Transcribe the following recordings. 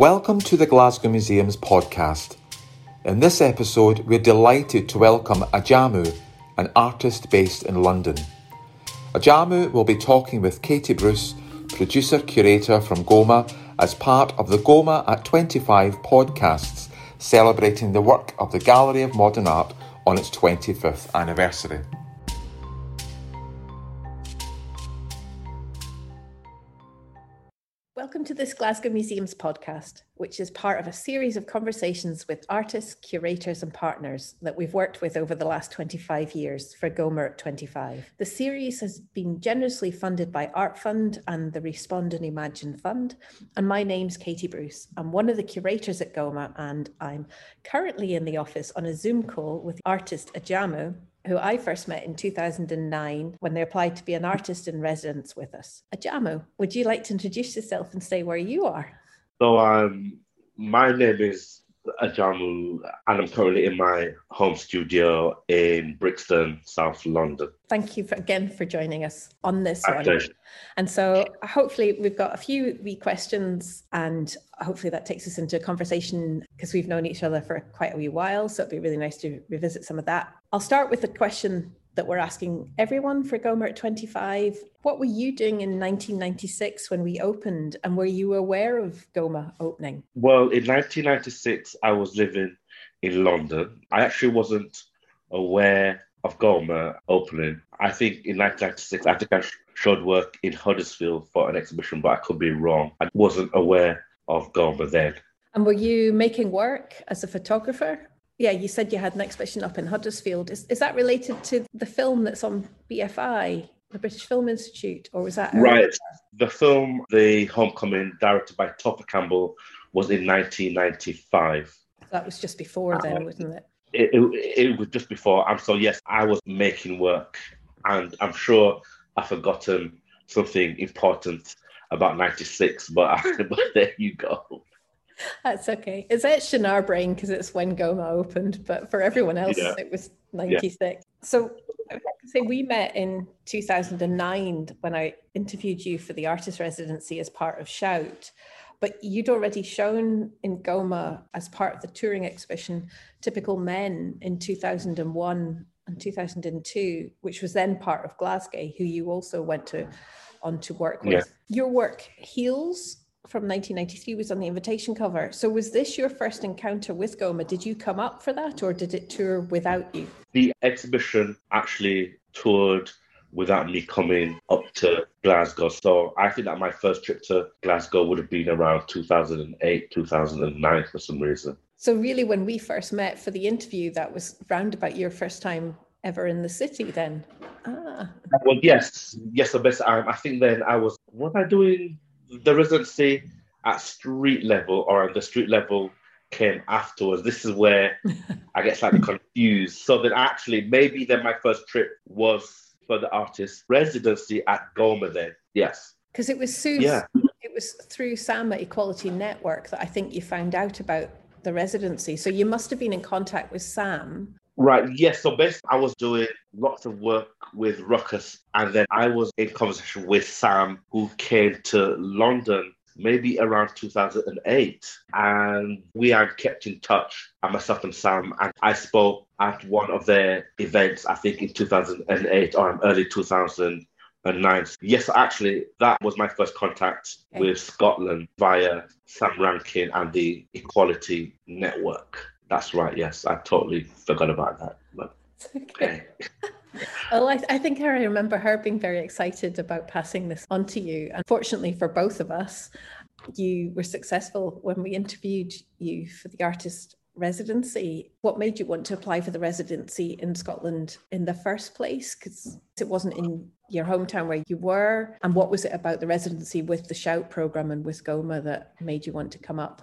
Welcome to the Glasgow Museum's podcast. In this episode, we're delighted to welcome Ajamu, an artist based in London. Ajamu will be talking with Katie Bruce, producer curator from GOMA, as part of the GOMA at 25 podcasts, celebrating the work of the Gallery of Modern Art on its 25th anniversary. Welcome to this Glasgow Museums podcast, which is part of a series of conversations with artists, curators, and partners that we've worked with over the last 25 years for GOMA at 25. The series has been generously funded by Art Fund and the Respond and Imagine Fund. And my name's Katie Bruce. I'm one of the curators at GOMA, and I'm currently in the office on a Zoom call with artist Ajamu, who I first met in 2009 when they applied to be an artist in residence with us. Ajamu, would you like to introduce yourself and say where you are? So, um, my name is Ajamu, and I'm currently in my home studio in Brixton, South London. Thank you for, again for joining us on this my one. Pleasure. And so, hopefully, we've got a few wee questions, and hopefully, that takes us into a conversation because we've known each other for quite a wee while. So, it'd be really nice to revisit some of that. I'll start with a question that we're asking everyone for GOMA at 25. What were you doing in 1996 when we opened, and were you aware of GOMA opening? Well, in 1996, I was living in London. I actually wasn't aware of GOMA opening. I think in 1996, I think I showed work in Huddersfield for an exhibition, but I could be wrong. I wasn't aware of GOMA then. And were you making work as a photographer? Yeah, you said you had an exhibition up in Huddersfield. Is, is that related to the film that's on BFI, the British Film Institute, or was that earlier? right? The film, The Homecoming, directed by Topher Campbell, was in 1995. That was just before then, uh, wasn't it? It, it? it was just before. And so, yes, I was making work, and I'm sure I've forgotten something important about 96, but, but there you go. That's okay. It's etched in our brain because it's when Goma opened, but for everyone else, yeah. it was 96. Yeah. So I say we met in 2009 when I interviewed you for the artist residency as part of Shout. But you'd already shown in Goma as part of the touring exhibition Typical Men in 2001 and 2002, which was then part of Glasgay, who you also went to on to work with. Yeah. Your work heals from 1993 was on the invitation cover. So was this your first encounter with Goma? Did you come up for that or did it tour without you? The exhibition actually toured without me coming up to Glasgow. So I think that my first trip to Glasgow would have been around 2008, 2009 for some reason. So really when we first met for the interview, that was round about your first time ever in the city then? Ah. Well, yes. Yes, the I, I think then I was, what am I doing the residency at street level or the street level came afterwards. This is where I get slightly confused. So then actually maybe then my first trip was for the artist residency at Goma then. Yes. Because it was Sue's, yeah. it was through SAMA Equality Network that I think you found out about the residency. So you must have been in contact with Sam Right, yes. So basically, I was doing lots of work with Ruckus, and then I was in conversation with Sam, who came to London maybe around 2008. And we had kept in touch, and myself and Sam, and I spoke at one of their events, I think in 2008 or um, early 2009. Yes, actually, that was my first contact okay. with Scotland via Sam Rankin and the Equality Network. That's right. Yes, I totally forgot about that. But, okay. well, I, I, think I remember her being very excited about passing this on to you. Unfortunately for both of us, you were successful when we interviewed you for the artist residency. What made you want to apply for the residency in Scotland in the first place? Because it wasn't in your hometown where you were. And what was it about the residency with the Shout program and with Goma that made you want to come up?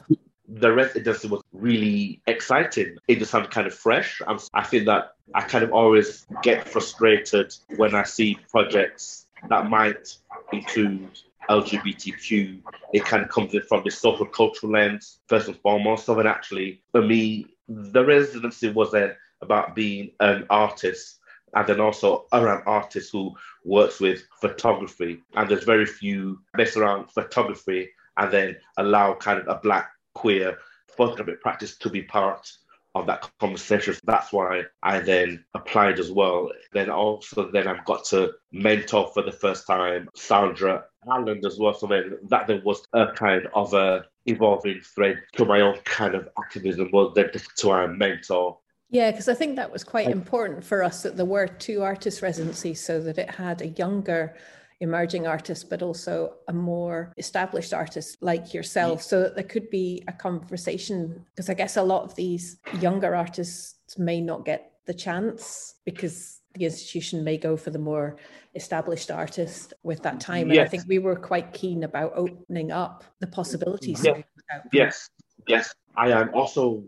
The residency was really exciting. It just sounded kind of fresh. I'm, I feel that I kind of always get frustrated when I see projects that might include LGBTQ. It kind of comes in from the social cultural lens, first and foremost. So, then actually, for me, the residency wasn't about being an artist and then also around artists who works with photography. And there's very few based around photography and then allow kind of a black queer photographic practice to be part of that conversation. That's why I then applied as well. Then also then I've got to mentor for the first time Sandra Allen as well. So then that then was a kind of a evolving thread to my own kind of activism was then to our mentor. Yeah, because I think that was quite important for us that there were two artist residencies so that it had a younger emerging artists, but also a more established artist like yourself, so that there could be a conversation. Because I guess a lot of these younger artists may not get the chance because the institution may go for the more established artist with that time. Yes. And I think we were quite keen about opening up the possibilities. Yes, yes, yes. I am also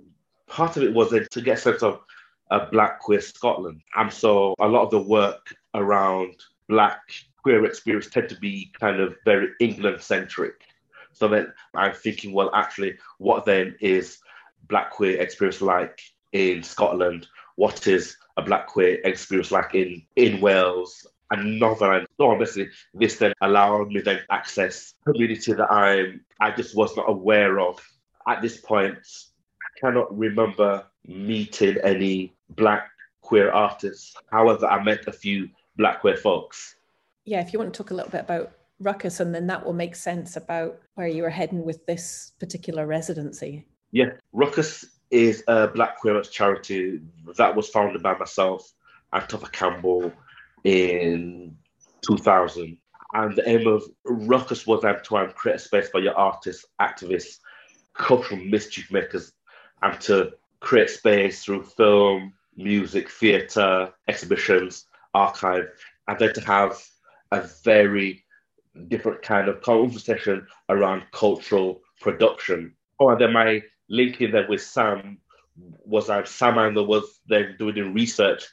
part of it was to get a sense of a Black queer Scotland. And so a lot of the work around Black queer experience tend to be kind of very England centric. So then I'm thinking, well, actually, what then is Black queer experience like in Scotland? What is a Black queer experience like in, in Wales and Northern? So obviously, this then allowed me then access community that I'm I just was not aware of at this point. I cannot remember meeting any Black queer artists. However, I met a few Black queer folks yeah, if you want to talk a little bit about Ruckus, and then that will make sense about where you are heading with this particular residency. Yeah, Ruckus is a Black queer Arts charity that was founded by myself and Topher Campbell in 2000. And the aim of Ruckus was to create a space for your artists, activists, cultural mischief makers, and to create space through film, music, theatre, exhibitions, archive, and then to have a very different kind of conversation around cultural production. Oh, and then my link in there with Sam was that Sam and was then doing research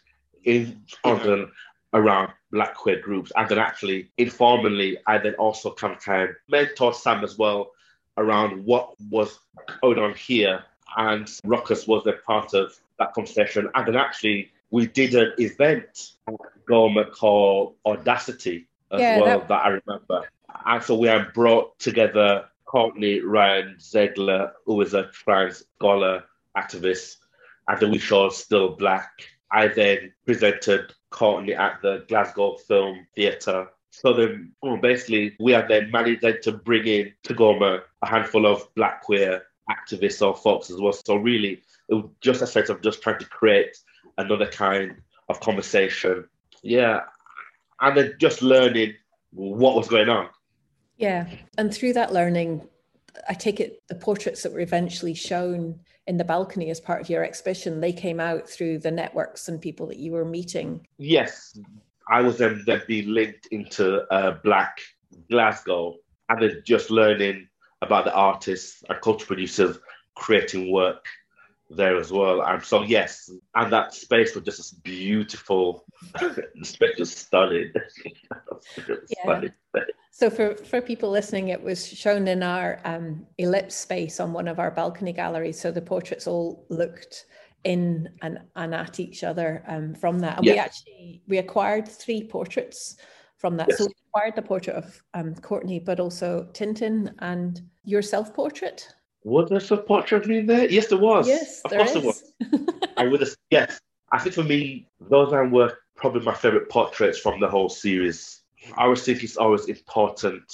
in London around black queer groups. And then actually informally, I then also kind of, kind of mentored Sam as well around what was going on here. And Ruckus was a part of that conversation. And then actually we did an event GOMA called Audacity as yeah, well that... that... I remember. And so we had brought together Kortney Ryan Ziegler, who is a trans scholar activist, and then we showed Still Black. I then presented Kortney at the Glasgow Film Theatre. So then, well, basically, we had then managed then to bring in to Goma a handful of black queer activists or folks as well. So really, it was just a sense of just trying to create another kind of conversation. Yeah, and then just learning what was going on. Yeah, and through that learning, I take it the portraits that were eventually shown in the balcony as part of your exhibition, they came out through the networks and people that you were meeting. Yes, I was then, then being linked into uh, Black Glasgow. And then just learning about the artists and culture producers creating work there as well. And so yes, and that space was just this beautiful. space was stunning. yeah. So for, for people listening, it was shown in our um, ellipse space on one of our balcony galleries. So the portraits all looked in and, and at each other um, from that. And we actually we acquired three portraits from that. Yes. So we acquired the portrait of um, Kortney, but also Tintin and your self portrait. Was there a portrait of me there? Yes, there was. Yes, of course there was. and with a, yes, I think for me, those were probably my favorite portraits from the whole series. I always think it's always important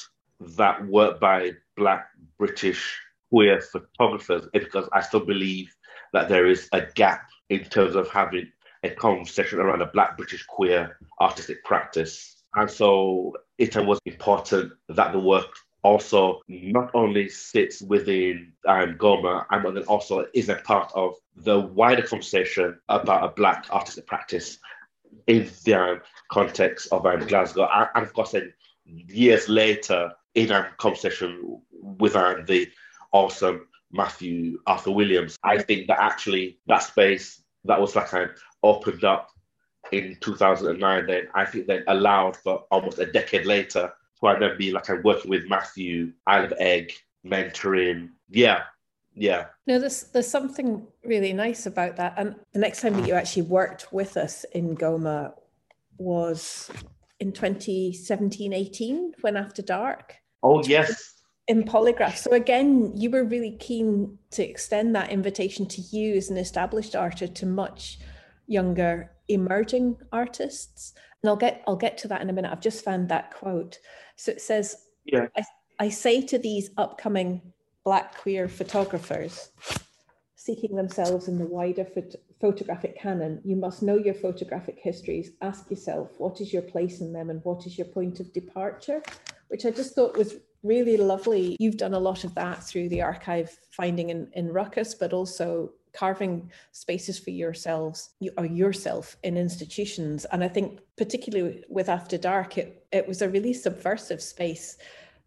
that work by Black British queer photographers because I still believe that there is a gap in terms of having a conversation around a Black British queer artistic practice. And so it was important that the work also not only sits within um, Goma, and then also is a part of the wider conversation about a Black artistic practice in the um, context of um, Glasgow. And, and, of course, then years later, in a um, conversation with um, the awesome Matthew Arthur Williams, I think that actually that space that was like of opened up in 2009, then I think then allowed for almost a decade later who then be like I'm working with Matthew, Isle of Eigg, mentoring. Yeah, yeah. No, there's there's something really nice about that. And the next time that you actually worked with us in Goma was in 2017, 18, when After Dark. Oh yes. in polygraph so again you were really keen to extend that invitation to you as an established artist to much younger emerging artists and i'll get i'll get to that in a minute i've just found that quote so it says yeah i, I say to these upcoming black queer photographers seeking themselves in the wider phot- photographic canon, you must know your photographic histories. Ask yourself, what is your place in them and what is your point of departure? Which I just thought was really lovely. You've done a lot of that through the archive finding in, in Ruckus, but also carving spaces for yourselves or yourself in institutions. And I think particularly with After Dark, it, it was a really subversive space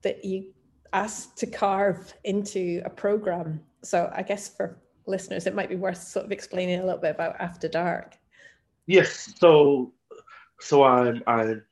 that you asked to carve into a program. So I guess for listeners, it might be worth sort of explaining a little bit about After Dark. Yes, so so I'm I'm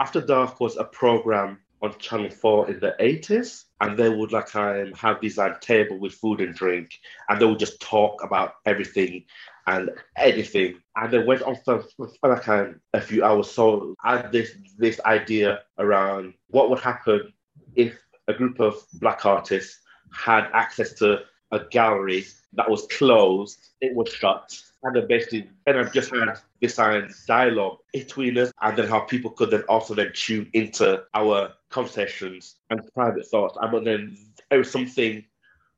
After Dark was a program on Channel Four in the eighties, and they would like um, have this like, table with food and drink, and they would just talk about everything and anything, and they went on for, for like um, a few hours. So I had this this idea around what would happen if a group of black artists had access to a gallery that was closed, it was shut. And then basically, and I've just had this dialogue between us, and then how people could then also then tune into our conversations and private thoughts. And then it was something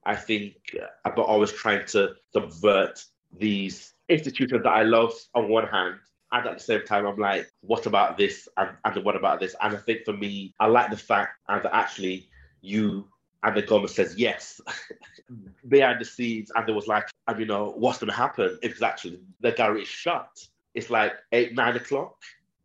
I think uh, about always trying to subvert these institutions that I love on one hand. And at the same time, I'm like, what about this? And, and what about this? And I think for me, I like the fact that actually you and the government says yes behind the scenes and there was like and you know what's going to happen? If actually the gallery is shut. It's like eight nine o'clock.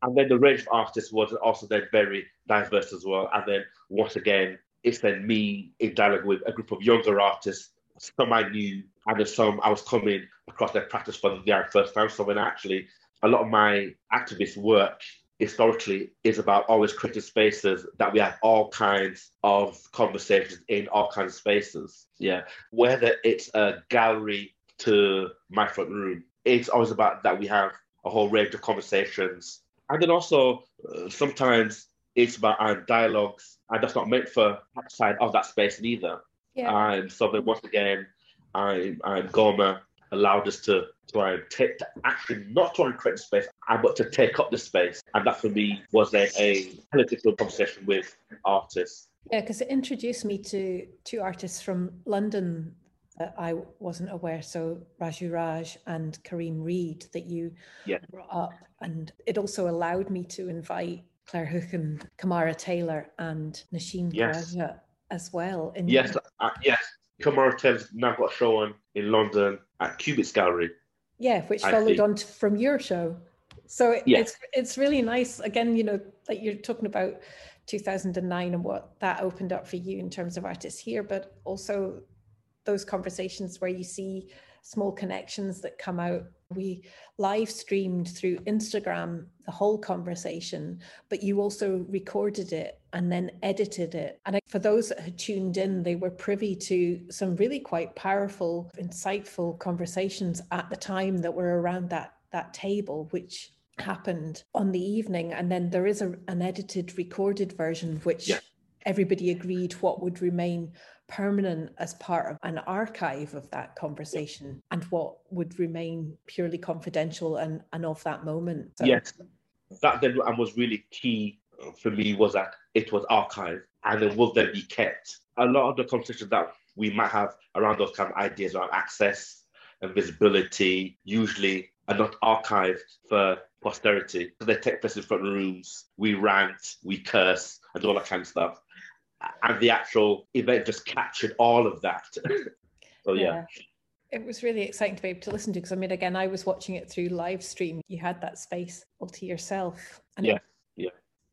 And then the range of artists was also then very diverse as well. And then once again it's then me in dialogue with a group of younger artists some i knew and then some i was coming across their practice for the very first time. So when actually a lot of my activist work historically is about always creating spaces that we have all kinds of conversations in all kinds of spaces. Yeah. Whether it's a gallery to my front room, it's always about that we have a whole range of conversations. And then also uh, sometimes it's about our dialogues, and that's not meant for outside of that space neither. Yeah. And so then once again, I'm, I'm Goma allowed us to try and take actually not try and create space, but to take up the space. And that for me was a, a political conversation with artists. Yeah, because it introduced me to two artists from London that I wasn't aware. So Raju Rage and Kareem Reid that you yeah. brought up. And it also allowed me to invite Claire Hook and Camara Taylor and Nasheen yes. as well. yes, uh, yes. Camara Taylor's now got a show on in London at Cubitt's Gallery. Yeah, which I followed on to, from your show. So it, yeah. it's it's really nice. Again, you know, like you're talking about 2009 and what that opened up for you in terms of artists here, but also those conversations where you see small connections that come out. We live streamed through Instagram the whole conversation, but you also recorded it and then edited it. And for those that had tuned in, they were privy to some really quite powerful, insightful conversations at the time that were around that that table, which happened on the evening. And then there is a, an edited, recorded version, which yeah. everybody agreed what would remain permanent as part of an archive of that conversation and what would remain purely confidential and, and of that moment. So. Yes, that then and was really key for me was that it was archived and it will then be kept. A lot of the conversations that we might have around those kind of ideas around access and visibility usually are not archived for posterity. So they take place in front rooms, we rant, we curse, and all that kind of stuff and the actual event just captured all of that. so yeah. yeah. It was really exciting to be able to listen to because I mean, again, I was watching it through live stream. You had that space all to yourself. And yeah. It,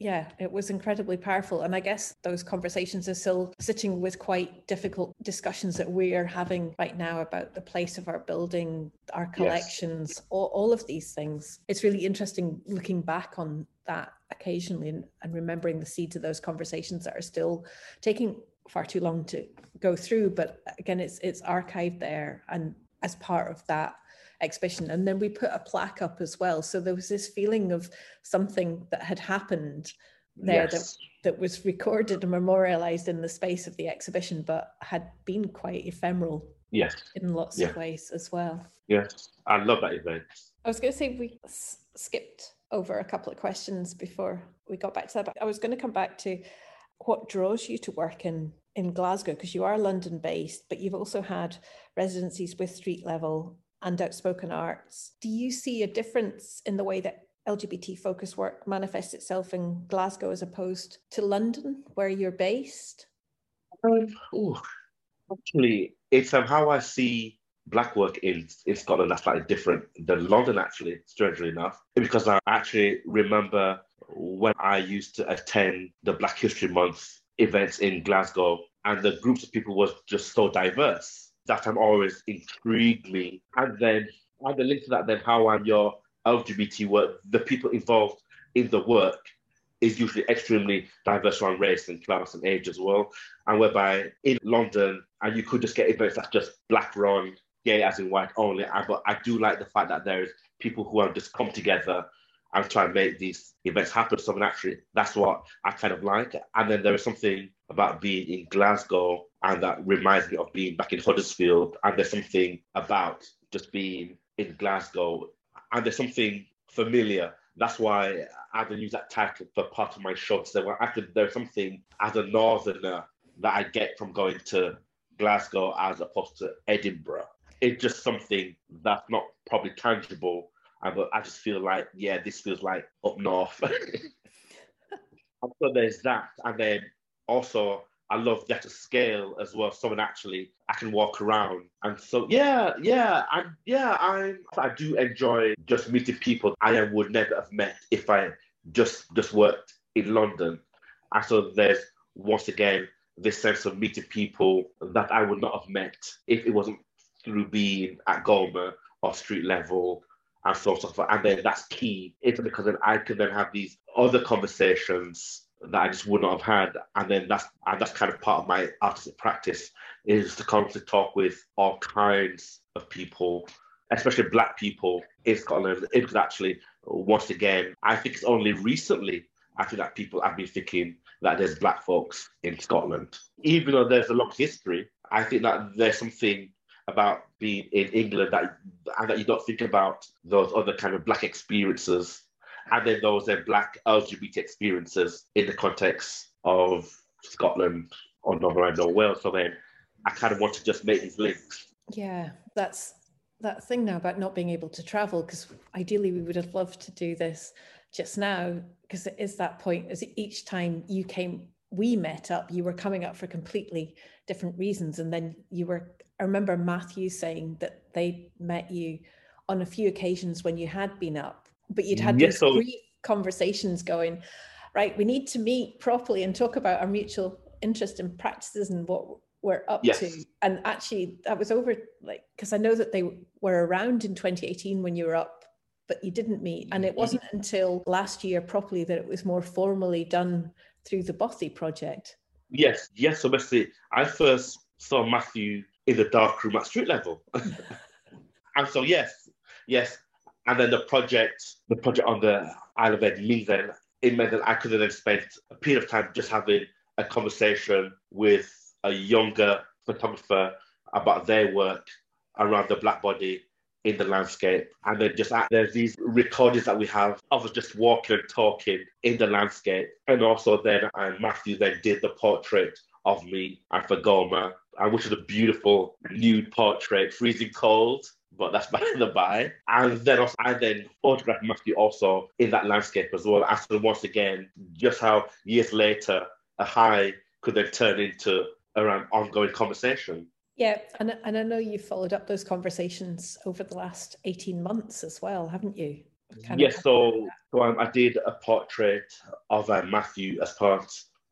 yeah. It was incredibly powerful. And I guess those conversations are still sitting with quite difficult discussions that we're having right now about the place of our building, our collections, yes. all, all of these things. It's really interesting looking back on that occasionally and, and remembering the seeds of those conversations that are still taking far too long to go through but again it's it's archived there and as part of that exhibition and then we put a plaque up as well so there was this feeling of something that had happened there yes. that, that was recorded and memorialized in the space of the exhibition, but had been quite ephemeral. Yes. In lots yeah. of ways as well. Yes. I love that event. I was going to say we s- skipped over a couple of questions before we got back to that, but I was going to come back to what draws you to work in in Glasgow because you are London based, but you've also had residencies with Street Level and Outspoken Arts. Do you see a difference in the way that LGBT focused work manifests itself in Glasgow as opposed to London, where you're based? Um, actually, it's um, how I see black work in, in Scotland that's slightly different than London, actually, strangely enough. Because I actually remember when I used to attend the Black History Month events in Glasgow, and the groups of people was just so diverse. That time always intrigued me. And then and the link to that, then how I'm your LGBT work, the people involved in the work is usually extremely diverse around race and class and age as well. And whereby in London, and you could just get events that's just black run, gay as in white only. But I do like the fact that there's people who have just come together and try and make these events happen. So naturally, that's what I kind of like. And then there is something about being in Glasgow, and that reminds me of being back in Huddersfield. And there's something about just being in Glasgow, and there's something familiar. That's why I don't use that title for part of my show. So well, actually, there's something as a northerner that I get from going to Glasgow as opposed to Edinburgh. It's just something that's not probably tangible, but I just feel like, yeah, this feels like up north. so there's that, and then also I love that to scale as well. Someone actually I can walk around, and so yeah, yeah, and yeah, I I do enjoy just meeting people I would never have met if I just just worked in London. And so there's once again this sense of meeting people that I would not have met if it wasn't through being at GOMA or street level and so on. And then that's key. It's because then I can then have these other conversations that I just would not have had. And then that's and that's kind of part of my artistic practice is to constantly talk with all kinds of people, especially black people in Scotland. Because actually, once again, I think it's only recently I think that people have been thinking that there's black folks in Scotland. Even though there's a long history, I think that there's something about being in England that and that you don't think about those other kind of black experiences and then those then black LGBT experiences in the context of Scotland or Northern Ireland or Wales. So then I kind of want to just make these links. Yeah, that's that thing now about not being able to travel because ideally we would have loved to do this just now because it is that point as each time you came we met up you were coming up for completely different reasons and then you were i remember matthew saying that they met you on a few occasions when you had been up but you'd had yes, these so- brief conversations going right we need to meet properly and talk about our mutual interest in practices and what we're up yes. to and actually that was over like because i know that they were around in 2018 when you were up but you didn't meet and it mm-hmm. wasn't until last year properly that it was more formally done through the Bothy project? Yes yes so basically i first saw matthew in the dark room at street level. And so yes yes. And then the project, the project on the Isle of Eigg then it meant that I could then spent a period of time just having a conversation with a younger photographer about their work around the black body in the landscape. And then just there's these recordings that we have of us just walking and talking in the landscape. And also then and Matthew then did the portrait of me and for Goma, uh, which is a beautiful nude portrait, freezing cold but that's by the by. And then also, I then photographed Matthew also in that landscape as well. Asking once again just how years later a high could then turn into around ongoing conversation. Yeah, and and I know you've followed up those conversations over the last eighteen months as well, haven't you? Kind yes, so, so um, I did a portrait of uh, Matthew as part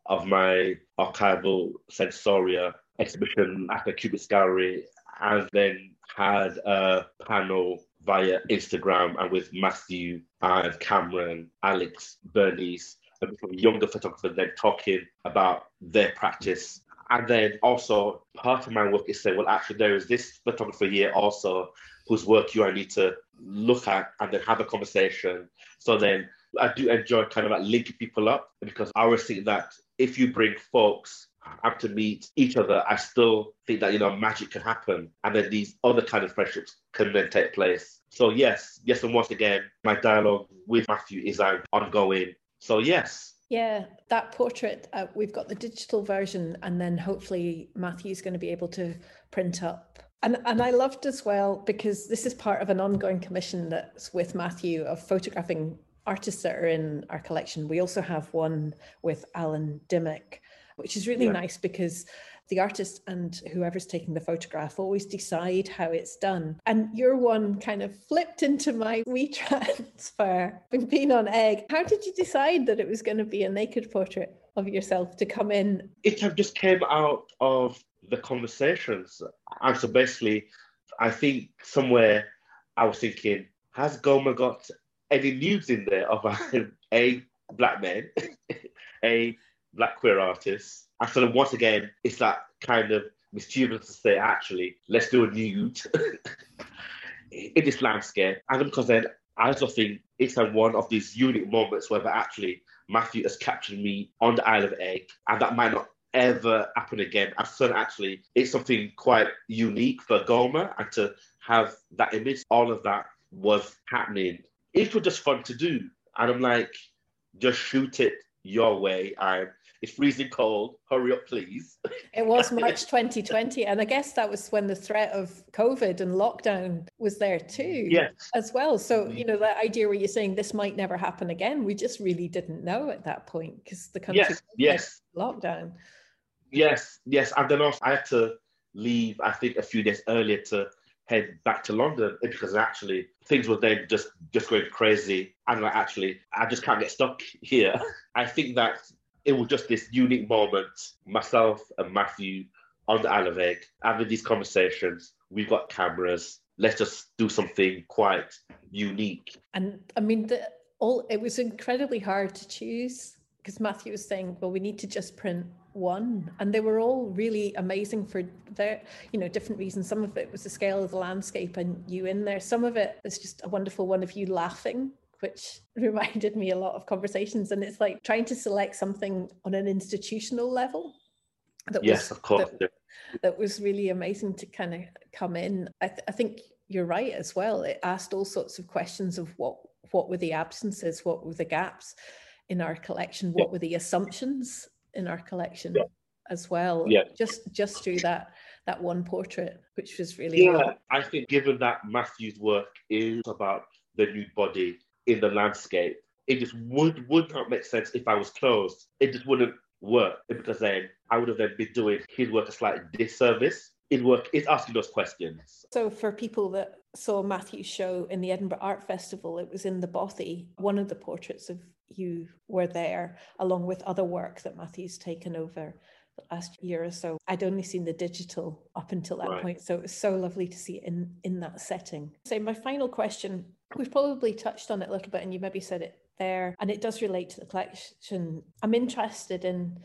of my archival sensoria exhibition at the Cubitt's Gallery, and then had a panel via Instagram and with Matthew and Cameron, Alex, Bernice, some younger photographer, then talking about their practice And then also part of my work is saying, well, actually, there is this photographer here also whose work you I need to look at and then have a conversation. So then I do enjoy kind of like linking people up because I always think that if you bring folks up to meet each other, I still think that, you know, magic can happen. And then these other kind of friendships can then take place. So yes, yes, and once again, my dialogue with Matthew is ongoing. So yes, yeah, that portrait, uh, we've got the digital version, and then hopefully Matthew's going to be able to print up. And, and I loved as well because this is part of an ongoing commission that's with Matthew of photographing artists that are in our collection. We also have one with Alan Dimmick, which is really yeah. nice because the artist and whoever's taking the photograph always decide how it's done. And your one kind of flipped into my WeTransfer, being on Eigg. How did you decide that it was going to be a naked portrait of yourself to come in? It just came out of the conversations. And so basically, I think somewhere I was thinking, has Goma got any nudes in there of a, a black man, a black queer artist, and so then once again, it's that kind of mischievous to say, actually, let's do a nude in this landscape. And because then I also think it's a one of these unique moments where actually Matthew has captured me on the Isle of Eigg, and that might not ever happen again. And so actually, it's something quite unique for Goma, and to have that image, all of that was happening. It was just fun to do. And I'm like, just shoot it your way. And it's freezing cold. Hurry up, please. It was March 2020. And I guess that was when the threat of COVID and lockdown was there too. Yes. As well. So, mm-hmm. you know, that idea where you're saying this might never happen again, we just really didn't know at that point because the country yes, yes. lockdown. Yes, yes. And then also I had to leave, I think, a few days earlier to head back to London because actually things were then just just going crazy and like actually I just can't get stuck here. I think that it was just this unique moment. Myself and Matthew on the Isle having these conversations. We've got cameras. Let's just do something quite unique. And I mean, the, all it was incredibly hard to choose because Matthew was saying, "Well, we need to just print one," and they were all really amazing for their, you know, different reasons. Some of it was the scale of the landscape and you in there. Some of it is just a wonderful one of you laughing which reminded me a lot of conversations. And it's like trying to select something on an institutional level. That yes, was, of course. That, that, was really amazing to kind of come in. I, th- I think you're right as well. It asked all sorts of questions of what what were the absences, what were the gaps in our collection, what yeah. were the assumptions in our collection yeah. as well. Yeah. Just just through that that one portrait, which was really yeah. Cool. I think given that Matthew's work is about the nude body in the landscape. It just would would not make sense if I was closed. It just wouldn't work because then I would have then been doing his work a slight disservice. In work is asking those questions. So for people that saw Matthew's show in the Edinburgh Art Festival, it was in the Bothy. One of the portraits of you were there, along with other work that Matthew's taken over the last year or so. I'd only seen the digital up until that right. point, so it was so lovely to see it in in that setting. So my final question We've probably touched on it a little bit, and you maybe said it there, and it does relate to the collection. I'm interested in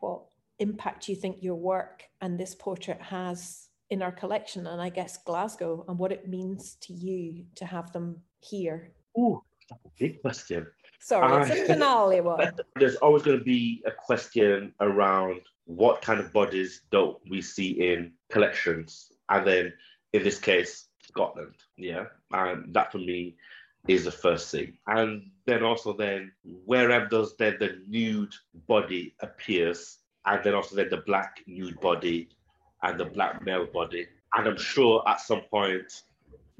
what impact you think your work and this portrait has in our collection, and I guess Glasgow, and what it means to you to have them here. Oh, that's a big question. Sorry, it's a uh, finale one. There's always going to be a question around what kind of bodies don't we see in collections, and then in this case, Scotland. Yeah, and that for me is the first thing. And then also then wherever does then the nude body appears, and then also then the black nude body and the black male body. And I'm sure at some point,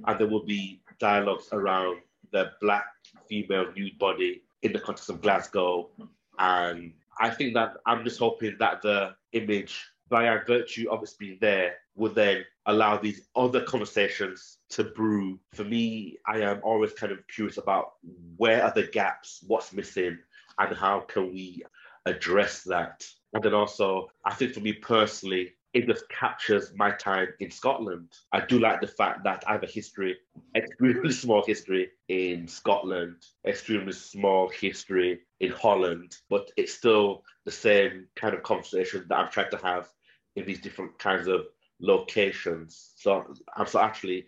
and there will be dialogues around the black female nude body in the context of Glasgow. And I think that I'm just hoping that the image, by our virtue of its being there, would then allow these other conversations to brew. For me, I am always kind of curious about where are the gaps, what's missing, and how can we address that. And then also, I think for me personally, it just captures my time in Scotland. I do like the fact that I have a history, extremely small history in Scotland, extremely small history in Holland, but it's still the same kind of conversation that I'm trying to have in these different kinds of locations. So, um, so actually,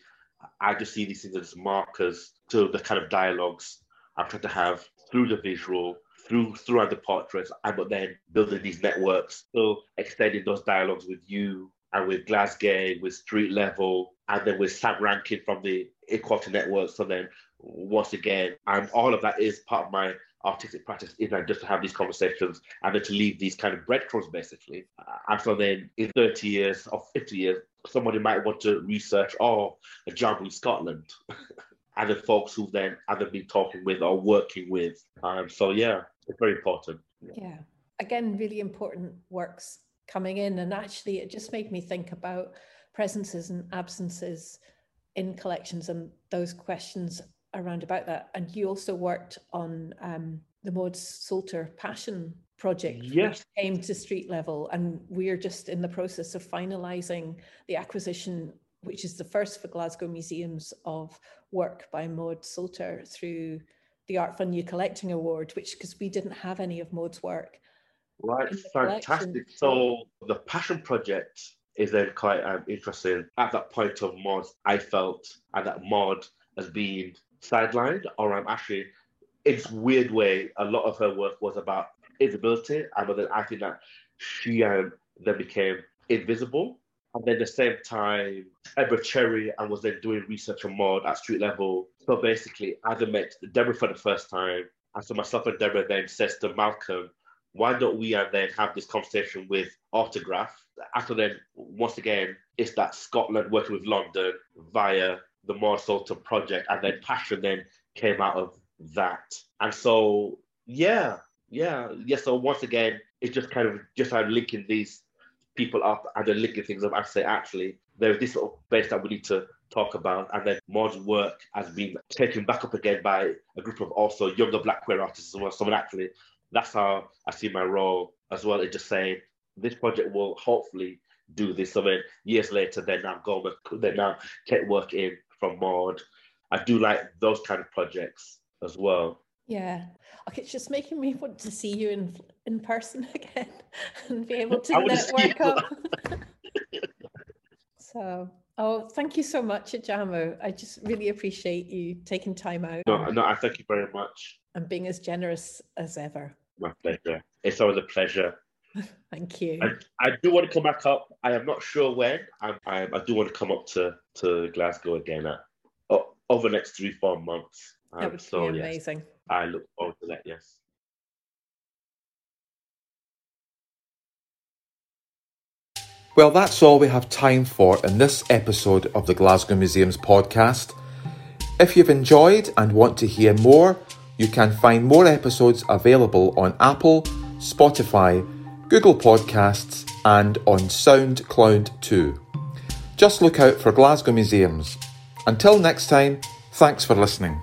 I just see these things as markers to the kind of dialogues I'm trying to have through the visual, through throughout the portraits, and but then building these networks. So extending those dialogues with you and with Glasgow, with Street Level, and then with Sam Rankin from the Equality Network. So then once again, and all of that is part of my artistic practice is just to have these conversations and then to leave these kind of breadcrumbs basically. And so then in 30 years or 50 years, somebody might want to research, oh, a job in Scotland. and the folks who then either been talking with or working with. Um, so yeah, it's very important. Yeah. Again, really important works coming in. And actually it just made me think about presences and absences in collections and those questions around about that. And you also worked on um, the Maud Sulter Passion project, yes. which came to street level. And we're just in the process of finalising the acquisition, which is the first for Glasgow Museums of work by Maud Sulter through the Art Fund New Collecting Award, which because we didn't have any of Maud's work. Right, fantastic. So the Passion Project is then quite um, interesting. At that point of Maud, I felt and that Maud has been sidelined, or I'm actually, a weird way, a lot of her work was about invisibility, and then I think that she um, then became invisible. And then at the same time, Deborah Cherry and was then doing research on Maud at street level. So basically, I then met Deborah for the first time. And so myself and Deborah then says to Malcolm, why don't we and then have this conversation with Autograph? After then, once again, it's that Scotland working with London via the Maud Sulter project, and then Passion then came out of that. And so, yeah, yeah, yeah. So once again, it's just kind of just I'm linking these people up and then linking things up. I say, actually, there's this sort of base that we need to talk about, and then modern work has been taken back up again by a group of also younger black queer artists as well. So actually, that's how I see my role as well. It's just saying this project will hopefully do this. So then years later, then I'm going, then now get work in from Maud. I do like those kind of projects as well. Yeah. Okay, it's just making me want to see you in in person again and be able to network up. so oh thank you so much Ajamu. I just really appreciate you taking time out. No, no, I thank you very much. And being as generous as ever. My pleasure. It's always a pleasure. Thank you. I, I, do want to come back up. I am not sure when. I, I, I do want to come up to, to Glasgow again at, over the next three, four months. Um, that would so, be amazing. Yes, I look forward to that, yes. Well, that's all we have time for in this episode of the Glasgow Museums podcast. If you've enjoyed and want to hear more, you can find more episodes available on Apple, Spotify, Google Podcasts, and on SoundCloud too. Just look out for Glasgow Museums. Until next time, thanks for listening.